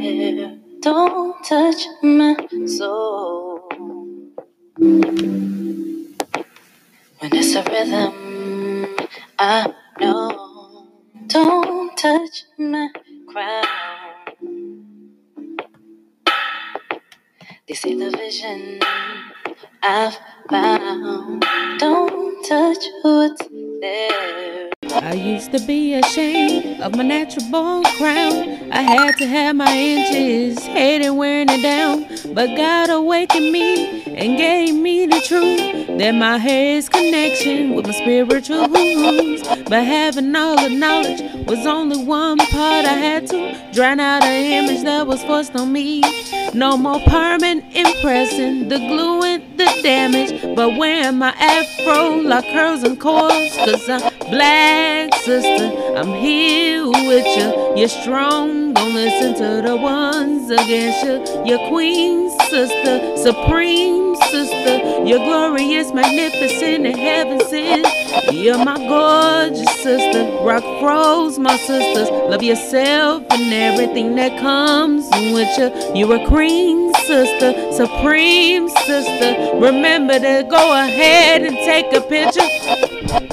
Don't touch my soul. When it's a rhythm, I know. Don't touch my crown. They see the vision I've found. Don't touch what's there. I used to be ashamed of my natural had to have my inches, hated wearing it down. But God awakened me and gave me the truth that my hair is connection with my spiritual roots. But having all the knowledge was only one part I had to drown out an image that was forced on me. No more permanent impressing, the glue and the damage. But wearing my afro like curls and coils, cause I'm black sister. I'm here with you. You're strong, don't listen to the ones against you. You're queen sister, supreme sister. You're glorious, magnificent, and heaven sent. You're my gorgeous sister. Rock froze, my sisters. Love yourself and everything that comes with you. You're a queen sister, supreme sister. Remember to go ahead and take a picture.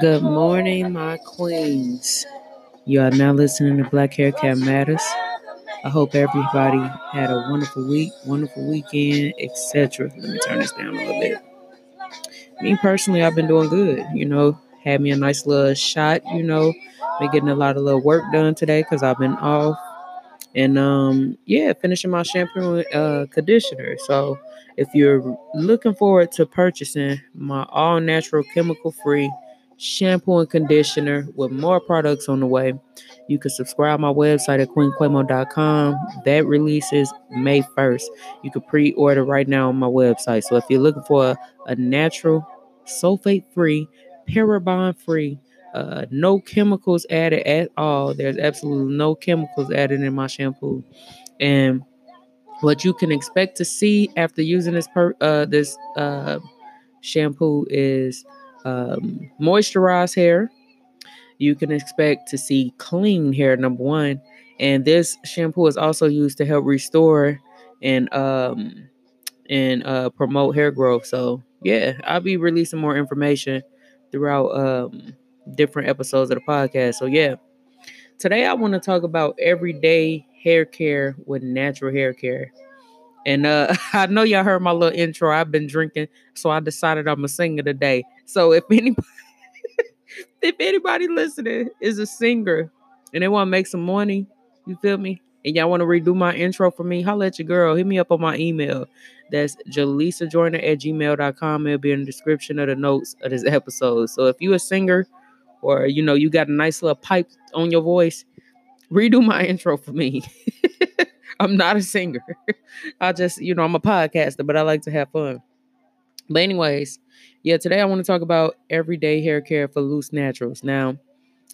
Good morning, my queens. You are now listening to Black Hair Care Matters. I hope everybody had a wonderful week, wonderful weekend, etc. Let me turn this down a little bit. Me personally, I've been doing good. You know, had me a nice little shot. You know, been getting a lot of little work done today because I've been off, and um, yeah, finishing my shampoo and uh, conditioner. So, if you're looking forward to purchasing my all natural, chemical free shampoo and conditioner with more products on the way. You can subscribe my website at queenquemo.com. That releases May 1st. You can pre-order right now on my website. So if you're looking for a, a natural, sulfate-free, paraben-free, uh, no chemicals added at all. There's absolutely no chemicals added in my shampoo. And what you can expect to see after using this per uh, this uh, shampoo is um, moisturized hair. You can expect to see clean hair, number one. And this shampoo is also used to help restore and um and uh promote hair growth. So yeah, I'll be releasing more information throughout um different episodes of the podcast. So yeah. Today I want to talk about everyday hair care with natural hair care. And uh, I know y'all heard my little intro. I've been drinking, so I decided I'm a singer today. So if anybody, if anybody listening is a singer and they want to make some money, you feel me? And y'all want to redo my intro for me, holla at your girl. Hit me up on my email. That's jaleesajoyner at gmail.com. It'll be in the description of the notes of this episode. So if you a singer or you know you got a nice little pipe on your voice, redo my intro for me. I'm not a singer. I just, you know, I'm a podcaster, but I like to have fun. But anyways, yeah, today I want to talk about everyday hair care for loose naturals. Now,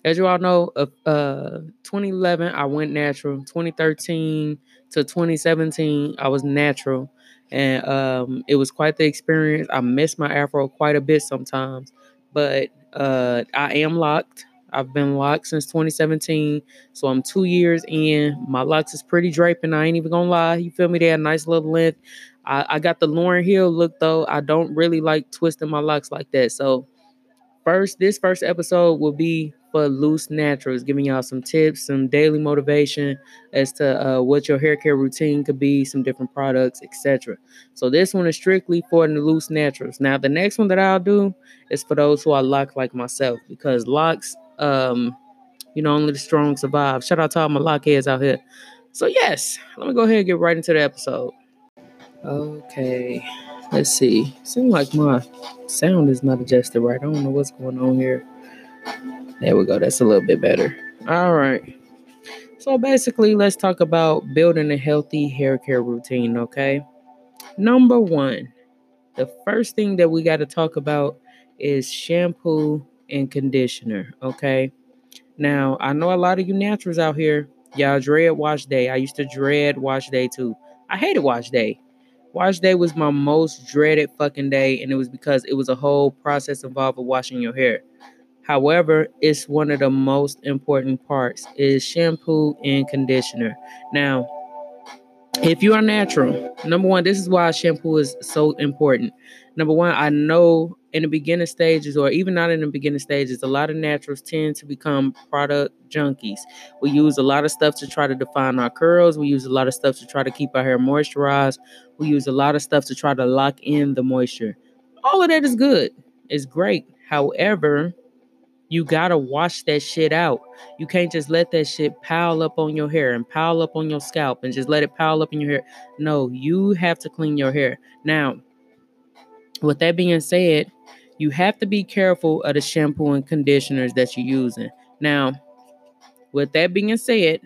as you all know, uh, uh 2011 I went natural. 2013 to 2017 I was natural, and um, it was quite the experience. I miss my afro quite a bit sometimes, but uh, I am locked. I've been locked since 2017, so I'm two years in. My locks is pretty draping. I ain't even gonna lie. You feel me? They had a nice little length. I, I got the Lauryn Hill look though. I don't really like twisting my locks like that. So first, this first episode will be for loose naturals, giving y'all some tips, some daily motivation as to uh, what your hair care routine could be, some different products, etc. So this one is strictly for the loose naturals. Now the next one that I'll do is for those who are locked like myself, because locks, um, you know, only the strong survive. Shout out to all my lockheads out here. So yes, let me go ahead and get right into the episode. Okay, let's see. Seems like my sound is not adjusted right. I don't know what's going on here. There we go. That's a little bit better. All right. So basically, let's talk about building a healthy hair care routine, okay? Number one, the first thing that we got to talk about is shampoo and conditioner, okay? Now, I know a lot of you naturals out here, y'all dread wash day. I used to dread wash day too. I hated wash day. Wash day was my most dreaded fucking day, and it was because it was a whole process involved with washing your hair. However, it's one of the most important parts is shampoo and conditioner. Now, if you are natural, number one, this is why shampoo is so important. Number one, I know in the beginning stages, or even not in the beginning stages, a lot of naturals tend to become product junkies. We use a lot of stuff to try to define our curls. We use a lot of stuff to try to keep our hair moisturized. We use a lot of stuff to try to lock in the moisture. All of that is good. It's great. However, you gotta wash that shit out. You can't just let that shit pile up on your hair and pile up on your scalp and just let it pile up in your hair. No, you have to clean your hair. Now, with that being said, you have to be careful of the shampoo and conditioners that you're using. Now, with that being said,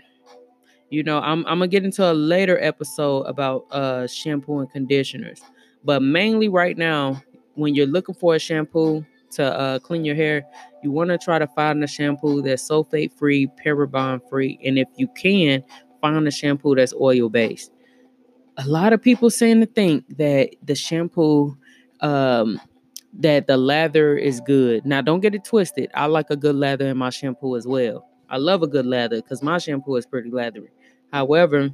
you know, I'm, I'm gonna get into a later episode about uh shampoo and conditioners. But mainly right now, when you're looking for a shampoo, to uh, clean your hair, you want to try to find a shampoo that's sulfate free, paraben free, and if you can, find a shampoo that's oil based. A lot of people seem to think that the shampoo, um, that the lather is good. Now, don't get it twisted. I like a good lather in my shampoo as well. I love a good lather because my shampoo is pretty lathery. However,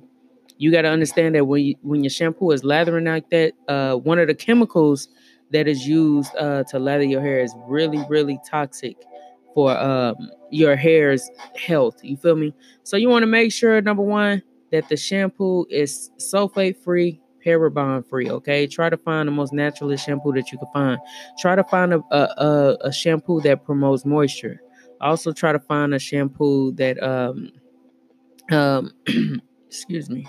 you got to understand that when you, when your shampoo is lathering like that, uh, one of the chemicals that is used uh, to lather your hair is really, really toxic for um, your hair's health. You feel me? So you want to make sure number one that the shampoo is sulfate free, paraben free. Okay, try to find the most naturalist shampoo that you can find. Try to find a a, a shampoo that promotes moisture. Also, try to find a shampoo that um um excuse me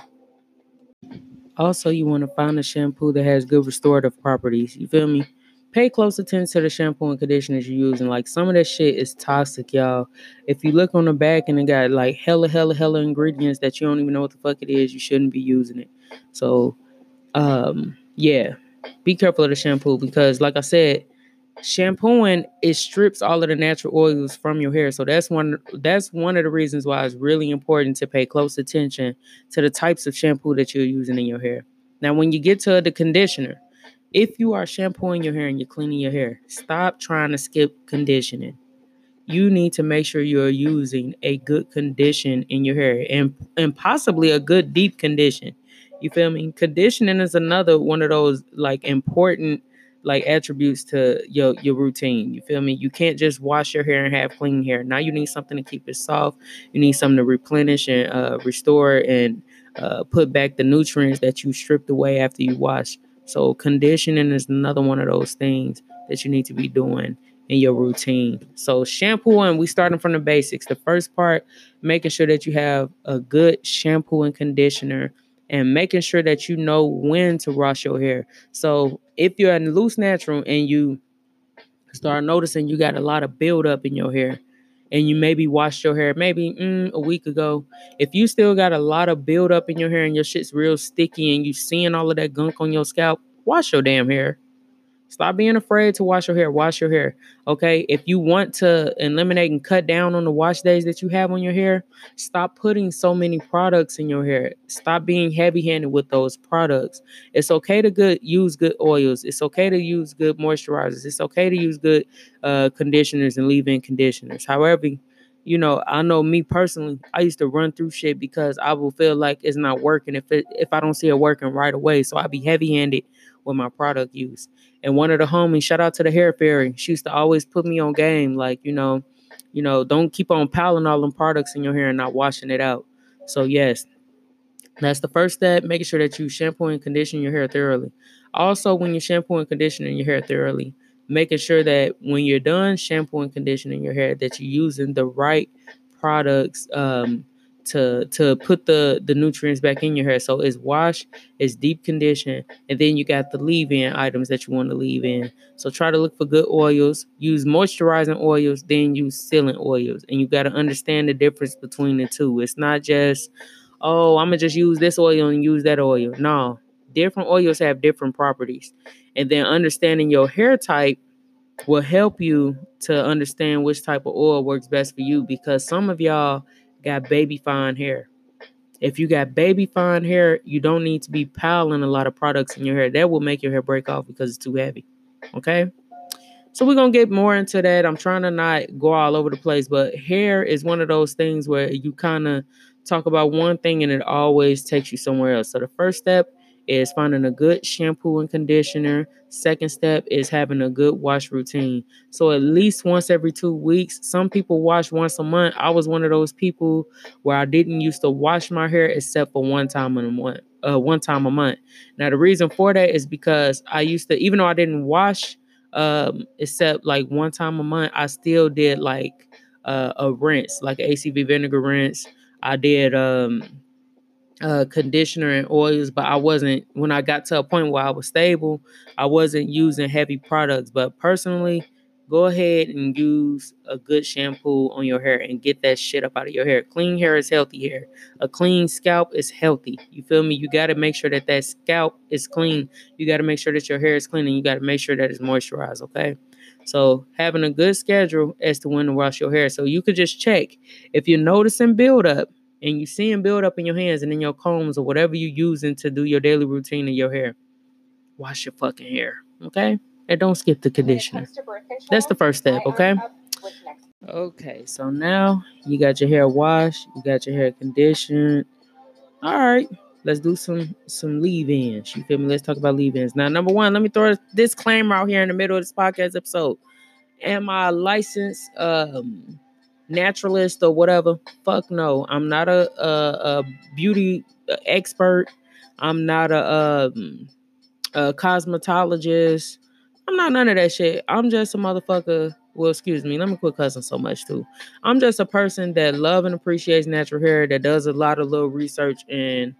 also, you want to find a shampoo that has good restorative properties. You feel me? Pay close attention to the shampoo and conditioners you're using. Like some of that shit is toxic, y'all. If you look on the back and it got like hella, hella, hella ingredients that you don't even know what the fuck it is, you shouldn't be using it. So, um, yeah, be careful of the shampoo because, like I said, shampooing it strips all of the natural oils from your hair. So that's one that's one of the reasons why it's really important to pay close attention to the types of shampoo that you're using in your hair. Now when you get to the conditioner if you are shampooing your hair and you're cleaning your hair stop trying to skip conditioning. You need to make sure you're using a good condition in your hair and and possibly a good deep condition you feel me conditioning is another one of those like important like attributes to your your routine. You feel me? You can't just wash your hair and have clean hair. Now you need something to keep it soft. You need something to replenish and uh, restore and uh, put back the nutrients that you stripped away after you wash. So conditioning is another one of those things that you need to be doing in your routine. So shampooing, we starting from the basics. The first part, making sure that you have a good shampoo and conditioner and making sure that you know when to wash your hair. So if you're a loose natural and you start noticing you got a lot of buildup in your hair and you maybe washed your hair maybe mm, a week ago, if you still got a lot of buildup in your hair and your shit's real sticky and you seeing all of that gunk on your scalp, wash your damn hair. Stop being afraid to wash your hair. Wash your hair. Okay. If you want to eliminate and cut down on the wash days that you have on your hair, stop putting so many products in your hair. Stop being heavy handed with those products. It's okay to good use good oils. It's okay to use good moisturizers. It's okay to use good uh, conditioners and leave in conditioners. However, you know, I know me personally, I used to run through shit because I will feel like it's not working if it if I don't see it working right away. So I'd be heavy handed with my product use. And one of the homies, shout out to the hair fairy, she used to always put me on game, like, you know, you know, don't keep on piling all them products in your hair and not washing it out. So yes, that's the first step, making sure that you shampoo and condition your hair thoroughly. Also, when you shampoo and conditioning your hair thoroughly, making sure that when you're done shampoo and conditioning your hair, that you're using the right products um, to to put the the nutrients back in your hair. So it's wash, it's deep condition, and then you got the leave-in items that you want to leave in. So try to look for good oils, use moisturizing oils, then use sealing oils. And you got to understand the difference between the two. It's not just, oh, I'm gonna just use this oil and use that oil. No, different oils have different properties. And then understanding your hair type will help you to understand which type of oil works best for you because some of y'all got baby fine hair. If you got baby fine hair, you don't need to be piling a lot of products in your hair. That will make your hair break off because it's too heavy. Okay? So we're gonna get more into that. I'm trying to not go all over the place, but hair is one of those things where you kind of talk about one thing and it always takes you somewhere else. So the first step is finding a good shampoo and conditioner. Second step is having a good wash routine. So at least once every two weeks. Some people wash once a month. I was one of those people where I didn't used to wash my hair except for one time in a month. Uh, one time a month. Now the reason for that is because I used to, even though I didn't wash um except like one time a month, I still did like uh, a rinse, like ACV vinegar rinse. I did um uh, conditioner and oils, but I wasn't when I got to a point where I was stable, I wasn't using heavy products. But personally, go ahead and use a good shampoo on your hair and get that shit up out of your hair. Clean hair is healthy hair. A clean scalp is healthy. You feel me? You got to make sure that that scalp is clean. You got to make sure that your hair is clean and you got to make sure that it's moisturized, okay? So, having a good schedule as to when to wash your hair. So, you could just check if you're noticing buildup and you see them build up in your hands and in your combs or whatever you're using to do your daily routine in your hair, wash your fucking hair, okay? And don't skip the conditioner. That's the first step, okay? Okay, so now you got your hair washed, you got your hair conditioned. All right, let's do some some leave-ins. You feel me? Let's talk about leave-ins. Now, number one, let me throw a disclaimer out here in the middle of this podcast episode. Am I licensed um naturalist or whatever. Fuck no. I'm not a a, a beauty expert. I'm not a, um, a cosmetologist. I'm not none of that shit. I'm just a motherfucker. Well, excuse me. Let me quit cussing so much too. I'm just a person that love and appreciates natural hair. That does a lot of little research and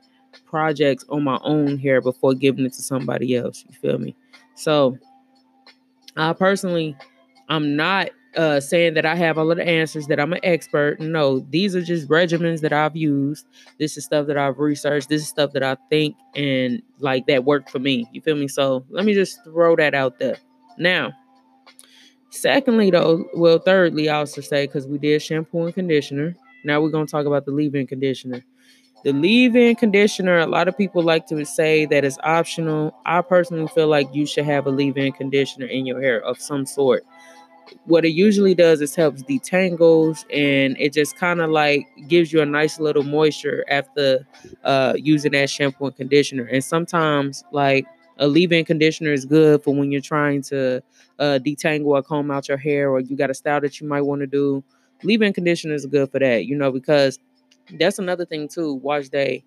projects on my own hair before giving it to somebody else. You feel me? So, I personally, I'm not uh, saying that I have all of the answers, that I'm an expert. No, these are just regimens that I've used. This is stuff that I've researched. This is stuff that I think and like that worked for me. You feel me? So let me just throw that out there. Now, secondly, though, well, thirdly, I also say because we did shampoo and conditioner. Now we're gonna talk about the leave-in conditioner. The leave-in conditioner, a lot of people like to say that it's optional. I personally feel like you should have a leave-in conditioner in your hair of some sort what it usually does is helps detangles and it just kind of like gives you a nice little moisture after uh, using that shampoo and conditioner. And sometimes like a leave-in conditioner is good for when you're trying to uh, detangle or comb out your hair or you got a style that you might want to do. Leave-in conditioner is good for that, you know, because that's another thing too. Wash day,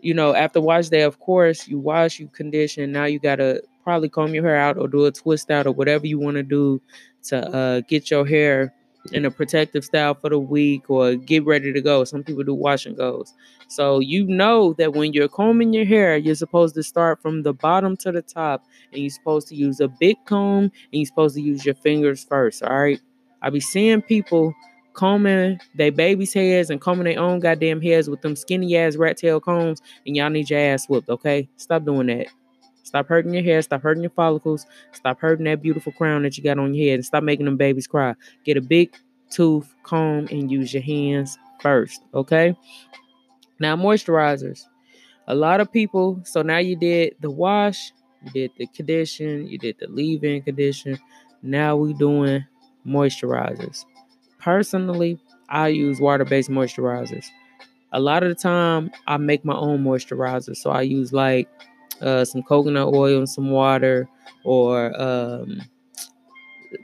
you know, after wash day, of course, you wash, you condition. Now you gotta probably comb your hair out or do a twist out or whatever you want to do to uh, get your hair in a protective style for the week or get ready to go. Some people do wash and goes. So you know that when you're combing your hair, you're supposed to start from the bottom to the top and you're supposed to use a big comb and you're supposed to use your fingers first. All right. I be seeing people combing their baby's hairs and combing their own goddamn hairs with them skinny ass rat tail combs and y'all need your ass whooped, okay? Stop doing that. Stop hurting your hair. Stop hurting your follicles. Stop hurting that beautiful crown that you got on your head. And stop making them babies cry. Get a big tooth comb and use your hands first. Okay. Now, moisturizers. A lot of people, so now you did the wash, you did the condition, you did the leave in condition. Now we doing moisturizers. Personally, I use water based moisturizers. A lot of the time, I make my own moisturizer. So I use like uh, some coconut oil and some water, or um,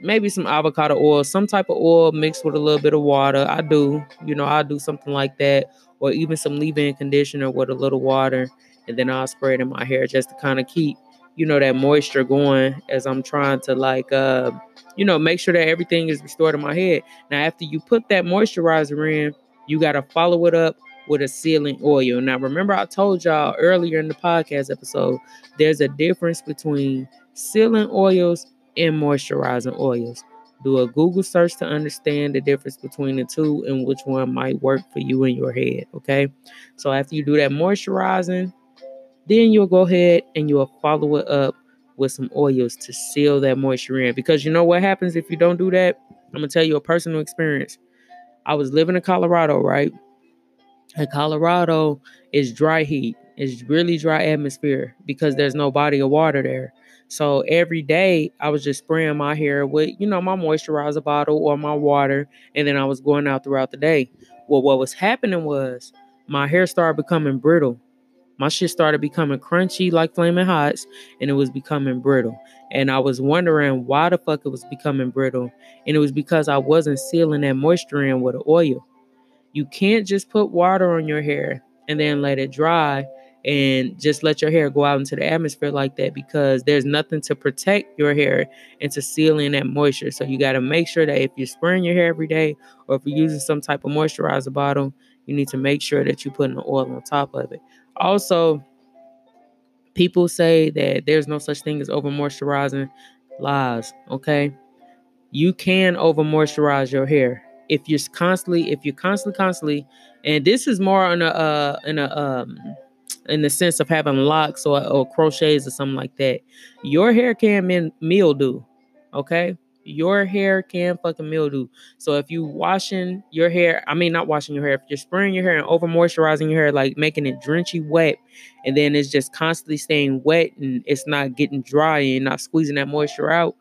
maybe some avocado oil, some type of oil mixed with a little bit of water. I do, you know, I do something like that, or even some leave-in conditioner with a little water, and then I'll spray it in my hair just to kind of keep, you know, that moisture going as I'm trying to like, uh, you know, make sure that everything is restored in my head. Now, after you put that moisturizer in, you got to follow it up with a sealing oil. Now, remember, I told y'all earlier in the podcast episode, there's a difference between sealing oils and moisturizing oils. Do a Google search to understand the difference between the two and which one might work for you in your head. Okay. So, after you do that moisturizing, then you'll go ahead and you'll follow it up with some oils to seal that moisture in. Because you know what happens if you don't do that? I'm going to tell you a personal experience. I was living in Colorado, right? And Colorado is dry heat. It's really dry atmosphere because there's no body of water there. So every day I was just spraying my hair with, you know, my moisturizer bottle or my water, and then I was going out throughout the day. Well, what was happening was my hair started becoming brittle. My shit started becoming crunchy like flaming hots, and it was becoming brittle. And I was wondering why the fuck it was becoming brittle. And it was because I wasn't sealing that moisture in with the oil. You can't just put water on your hair and then let it dry and just let your hair go out into the atmosphere like that because there's nothing to protect your hair and to seal in that moisture. So you got to make sure that if you're spraying your hair every day or if you're using some type of moisturizer bottle, you need to make sure that you put an oil on top of it. Also, people say that there's no such thing as over moisturizing. Lies, okay? You can over moisturize your hair if you're constantly, if you're constantly, constantly, and this is more in a uh in a um in the sense of having locks or, or crochets or something like that. Your hair can min- mildew, okay? Your hair can fucking mildew. So if you washing your hair, I mean not washing your hair, if you're spraying your hair and over moisturizing your hair, like making it drenchy wet, and then it's just constantly staying wet and it's not getting dry and not squeezing that moisture out,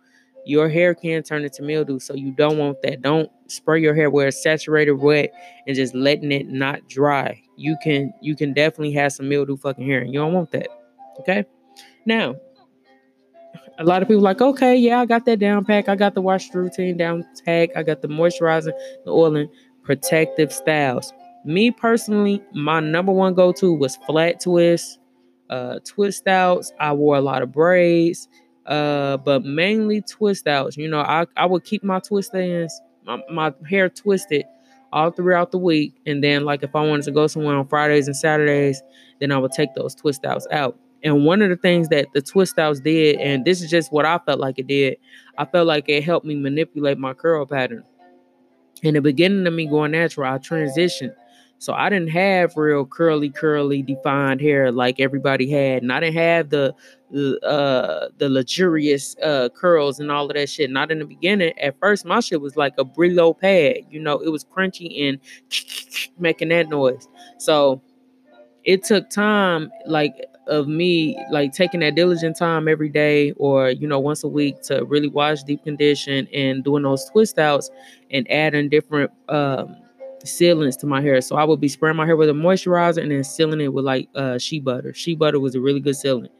your hair can turn into mildew. So you don't want that. Don't spray your hair where it's saturated wet and just letting it not dry. You can you can definitely have some mildew fucking hair and you don't want that. Okay? Now, a lot of people like, okay, yeah, I got that down pack. I got the wash routine down pack. I got the moisturizing, the oiling, protective styles. Me personally, my number one go-to was flat twists, uh, twist outs. I wore a lot of braids uh, but mainly twist outs. You know, I, I would keep my twist ends, my, my hair twisted all throughout the week. And then, like, if I wanted to go somewhere on Fridays and Saturdays, then I would take those twist outs out. And one of the things that the twist outs did, and this is just what I felt like it did, I felt like it helped me manipulate my curl pattern. In the beginning of me going natural, I transitioned so I didn't have real curly, curly, defined hair like everybody had, and I didn't have the uh the luxurious uh curls and all of that shit. Not in the beginning. At first, my shit was like a Brillo pad. You know, it was crunchy and making that noise. So it took time, like of me like taking that diligent time every day or you know once a week to really wash deep condition and doing those twist outs and adding different um sealants to my hair. So I would be spraying my hair with a moisturizer and then sealing it with like uh shea butter. Shea butter was a really good sealant.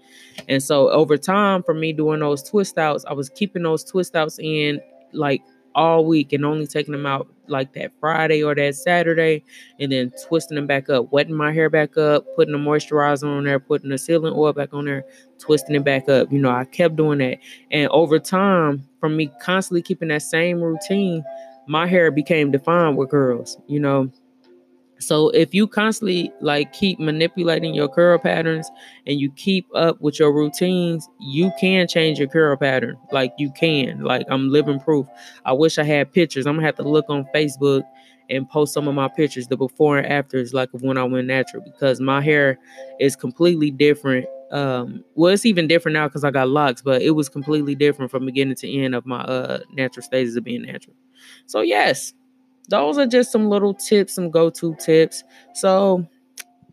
And so over time, for me doing those twist outs, I was keeping those twist outs in like all week and only taking them out like that Friday or that Saturday and then twisting them back up, wetting my hair back up, putting the moisturizer on there, putting the sealant oil back on there, twisting it back up. You know, I kept doing that. And over time, from me constantly keeping that same routine, my hair became defined with curls, you know. So if you constantly like keep manipulating your curl patterns and you keep up with your routines, you can change your curl pattern. Like you can. Like I'm living proof. I wish I had pictures. I'm gonna have to look on Facebook and post some of my pictures, the before and afters, like of when I went natural, because my hair is completely different. Um, well, it's even different now because I got locks, but it was completely different from beginning to end of my uh natural stages of being natural. So, yes, those are just some little tips, some go to tips. So,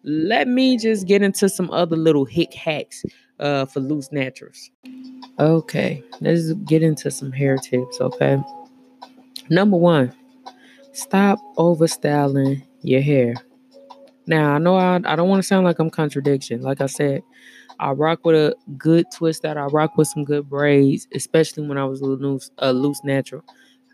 let me just get into some other little hick hacks uh, for loose naturals. Okay, let's get into some hair tips. Okay, number one, stop over styling your hair. Now, I know I, I don't want to sound like I'm contradiction. Like I said, I rock with a good twist out. I rock with some good braids, especially when I was loose, a loose natural.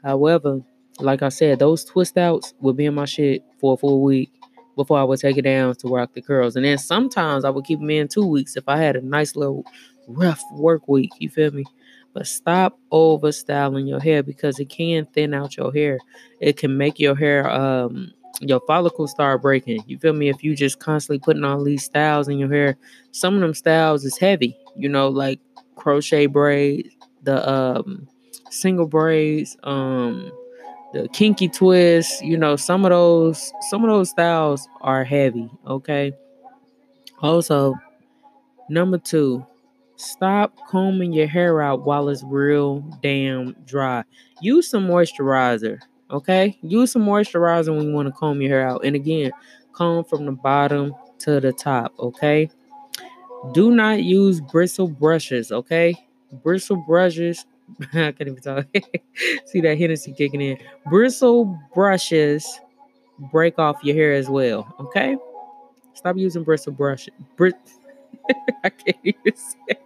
However, like I said, those twist outs would be in my shit for a full week before I would take it down to rock the curls. And then sometimes I would keep them in two weeks if I had a nice little rough work week. You feel me? But stop over styling your hair because it can thin out your hair. It can make your hair um your follicles start breaking. You feel me? If you just constantly putting all these styles in your hair, some of them styles is heavy, you know, like crochet braids, the um single braids, um, the kinky twist, you know, some of those some of those styles are heavy, okay? Also, number 2, stop combing your hair out while it's real damn dry. Use some moisturizer, okay? Use some moisturizer when you want to comb your hair out. And again, comb from the bottom to the top, okay? Do not use bristle brushes, okay? bristle brushes. I can't even talk. See that Hennessy kicking in. Bristle brushes break off your hair as well. Okay, stop using bristle brush. Brit. I can't even say.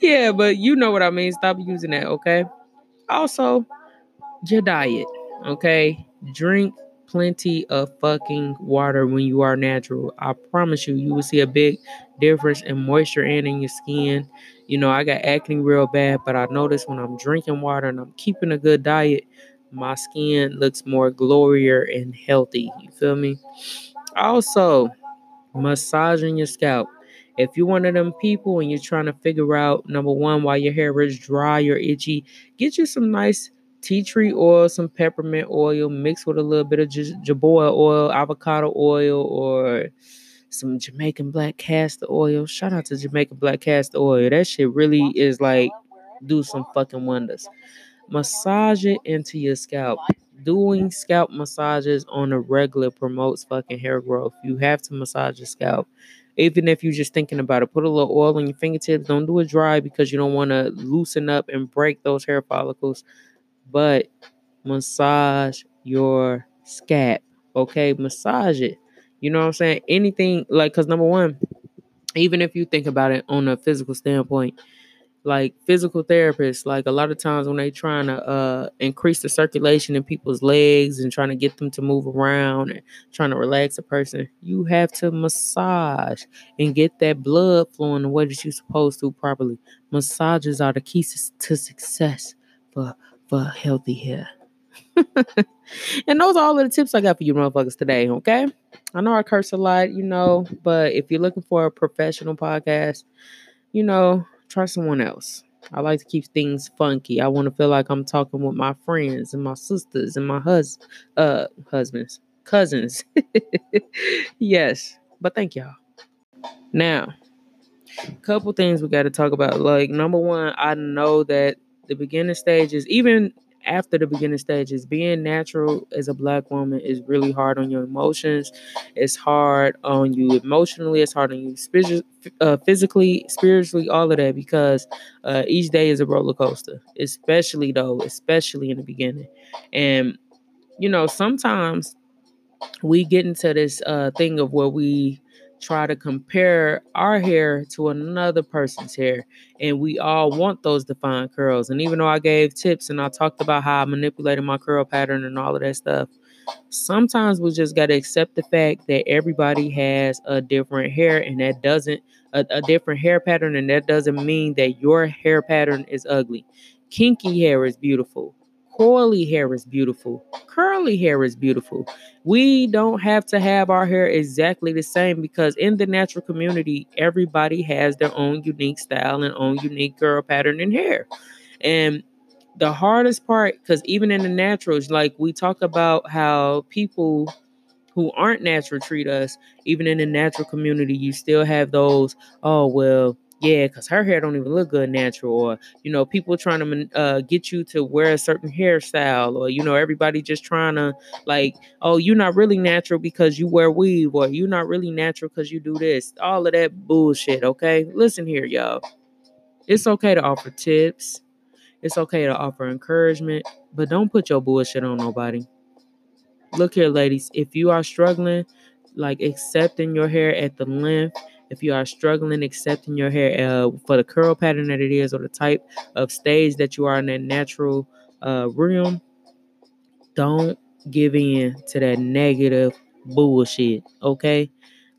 yeah, but you know what I mean. Stop using that. Okay. Also, your diet. Okay, drink plenty of fucking water when you are natural. I promise you, you will see a big difference in moisture and in your skin. You know, I got acne real bad, but I notice when I'm drinking water and I'm keeping a good diet, my skin looks more glorier and healthy. You feel me? Also, massaging your scalp. If you're one of them people and you're trying to figure out number one why your hair is dry or itchy, get you some nice tea tree oil, some peppermint oil mixed with a little bit of jojoba oil, avocado oil, or some Jamaican black castor oil. Shout out to Jamaican black castor oil. That shit really is like do some fucking wonders. Massage it into your scalp. Doing scalp massages on a regular promotes fucking hair growth. You have to massage your scalp. Even if you're just thinking about it, put a little oil on your fingertips. Don't do it dry because you don't want to loosen up and break those hair follicles but massage your scalp. Okay, massage it. You know what I'm saying? Anything like, because number one, even if you think about it on a physical standpoint, like physical therapists, like a lot of times when they trying to uh, increase the circulation in people's legs and trying to get them to move around and trying to relax a person, you have to massage and get that blood flowing the way that you're supposed to properly. Massages are the keys to success for for healthy hair. and those are all of the tips I got for you motherfuckers today, okay? I know I curse a lot, you know, but if you're looking for a professional podcast, you know, try someone else. I like to keep things funky. I want to feel like I'm talking with my friends and my sisters and my hus uh husbands, cousins. yes. But thank y'all. Now, couple things we got to talk about. Like number one, I know that the beginning stages, even after the beginning stages, being natural as a black woman is really hard on your emotions. It's hard on you emotionally. It's hard on you spiritually, uh, physically, spiritually, all of that because uh, each day is a roller coaster. Especially though, especially in the beginning, and you know sometimes we get into this uh, thing of where we try to compare our hair to another person's hair. And we all want those defined curls. And even though I gave tips and I talked about how I manipulated my curl pattern and all of that stuff, sometimes we just got to accept the fact that everybody has a different hair and that doesn't, a, a different hair pattern, and that doesn't mean that your hair pattern is ugly. Kinky hair is beautiful. Coily hair is beautiful. Curly hair is beautiful. We don't have to have our hair exactly the same because in the natural community, everybody has their own unique style and own unique curl pattern in hair. And the hardest part, because even in the naturals, like we talk about how people who aren't natural treat us, even in the natural community, you still have those, oh, well, yeah, because her hair don't even look good natural, or you know, people trying to uh, get you to wear a certain hairstyle, or you know, everybody just trying to like, oh, you're not really natural because you wear weave, or you're not really natural because you do this. All of that bullshit. Okay, listen here, y'all. It's okay to offer tips. It's okay to offer encouragement, but don't put your bullshit on nobody. Look here, ladies. If you are struggling, like accepting your hair at the length if you are struggling accepting your hair uh, for the curl pattern that it is or the type of stage that you are in that natural uh, realm, don't give in to that negative bullshit. Okay.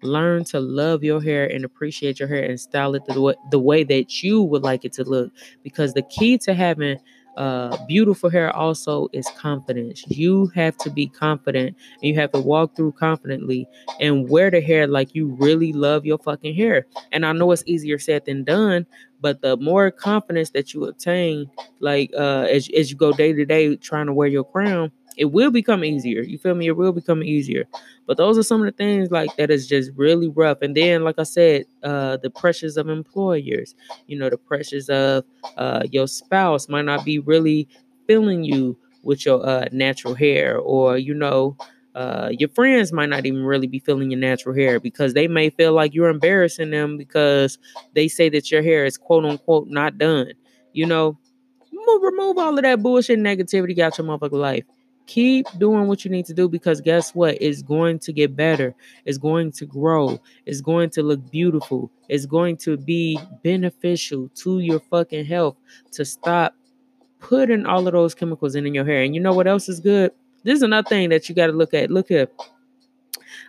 Learn to love your hair and appreciate your hair and style it the way, the way that you would like it to look. Because the key to having uh, beautiful hair also is confidence. You have to be confident and you have to walk through confidently and wear the hair like you really love your fucking hair. And I know it's easier said than done, but the more confidence that you obtain, like uh, as, as you go day to day trying to wear your crown, it will become easier. You feel me? It will become easier. But those are some of the things like that is just really rough. And then, like I said, uh, the pressures of employers, you know, the pressures of uh, your spouse might not be really feeling you with your uh, natural hair, or you know, uh, your friends might not even really be feeling your natural hair because they may feel like you're embarrassing them because they say that your hair is quote unquote not done. You know, remove, all of that bullshit negativity out your motherfucking life. Keep doing what you need to do because guess what? It's going to get better. It's going to grow. It's going to look beautiful. It's going to be beneficial to your fucking health to stop putting all of those chemicals in, in your hair. And you know what else is good? This is another thing that you got to look at. Look at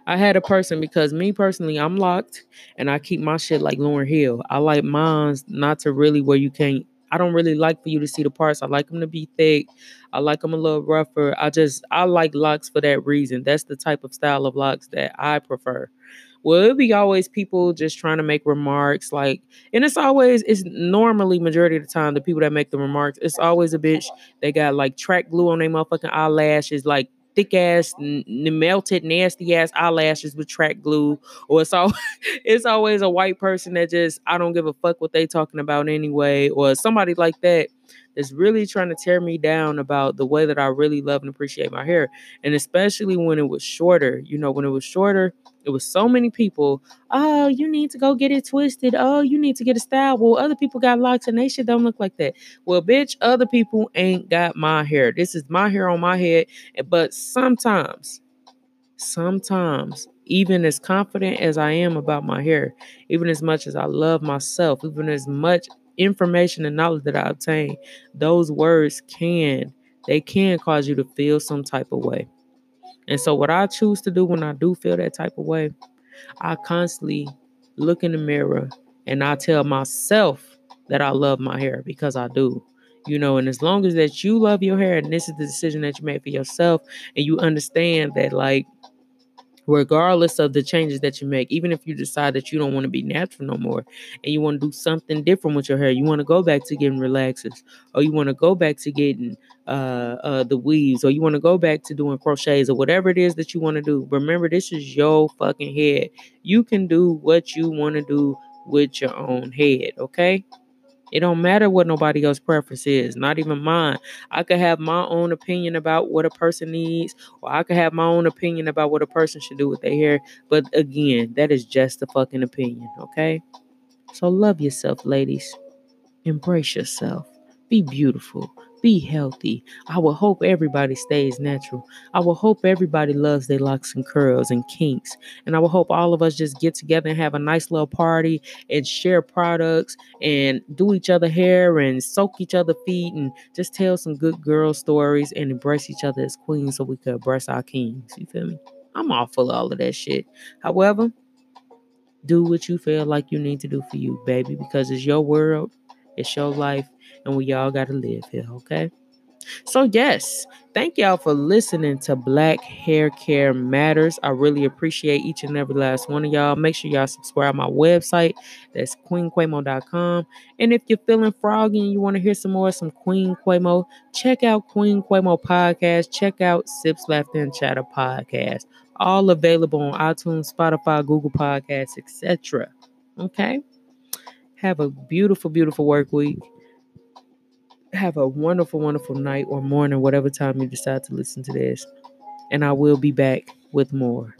I had a person because me personally, I'm locked and I keep my shit like Lauryn Hill. I like mine's not to really where you can't. I don't really like for you to see the parts. I like them to be thick. I like them a little rougher. I just I like locks for that reason. That's the type of style of locks that I prefer. Well, it be always people just trying to make remarks like, and it's always it's normally majority of the time the people that make the remarks. It's always a bitch. They got like track glue on their motherfucking eyelashes, like thick ass, n- melted, nasty ass eyelashes with track glue, or it's all it's always a white person that just I don't give a fuck what they talking about anyway, or somebody like that that's really trying to tear me down about the way that I really love and appreciate my hair, and especially when it was shorter. You know, when it was shorter, it was so many people. Oh, you need to go get it twisted. Oh, you need to get a style. Well, other people got locks and they shit don't look like that. Well, bitch, other people ain't got my hair. This is my hair on my head. But sometimes, sometimes, even as confident as I am about my hair, even as much as I love myself, even as much information and knowledge that I obtain, those words can, they can cause you to feel some type of way. And so, what I choose to do when I do feel that type of way, I constantly look in the mirror and I tell myself that I love my hair because I do. You know, and as long as that you love your hair and this is the decision that you made for yourself, and you understand that, like, regardless of the changes that you make, even if you decide that you don't want to be natural no more and you want to do something different with your hair, you want to go back to getting relaxers, or you want to go back to getting uh, uh, the weaves, or you want to go back to doing crochets, or whatever it is that you want to do. Remember, this is your fucking head. You can do what you want to do with your own head, okay? It don't matter what nobody else's preference is, not even mine. I could have my own opinion about what a person needs, or I could have my own opinion about what a person should do with their hair. But again, that is just a fucking opinion, okay? So love yourself, ladies. Embrace yourself. Be beautiful. Be healthy. I will hope everybody stays natural. I will hope everybody loves their locks and curls and kinks. And I will hope all of us just get together and have a nice little party and share products and do each other hair and soak each other feet and just tell some good girl stories and embrace each other as queens so we could embrace our kings. You feel me? I'm all full of all of that shit. However, do what you feel like you need to do for you, baby, because it's your world, it's your life, and we all got to live here, okay? So, yes, thank y'all for listening to Black Hair Care Matters. I really appreciate each and every last one of y'all. Make sure y'all subscribe my website. That's queenquemo.com. And if you're feeling froggy and you want to hear some more, some Queen Quemo, check out Queen Quemo Podcast. Check out Sips Laughter and Chatter Podcast. All available on iTunes, Spotify, Google Podcasts, etc. Okay? Have a beautiful, beautiful work week have a wonderful, wonderful night or morning, whatever time you decide to listen to this. And I will be back with more.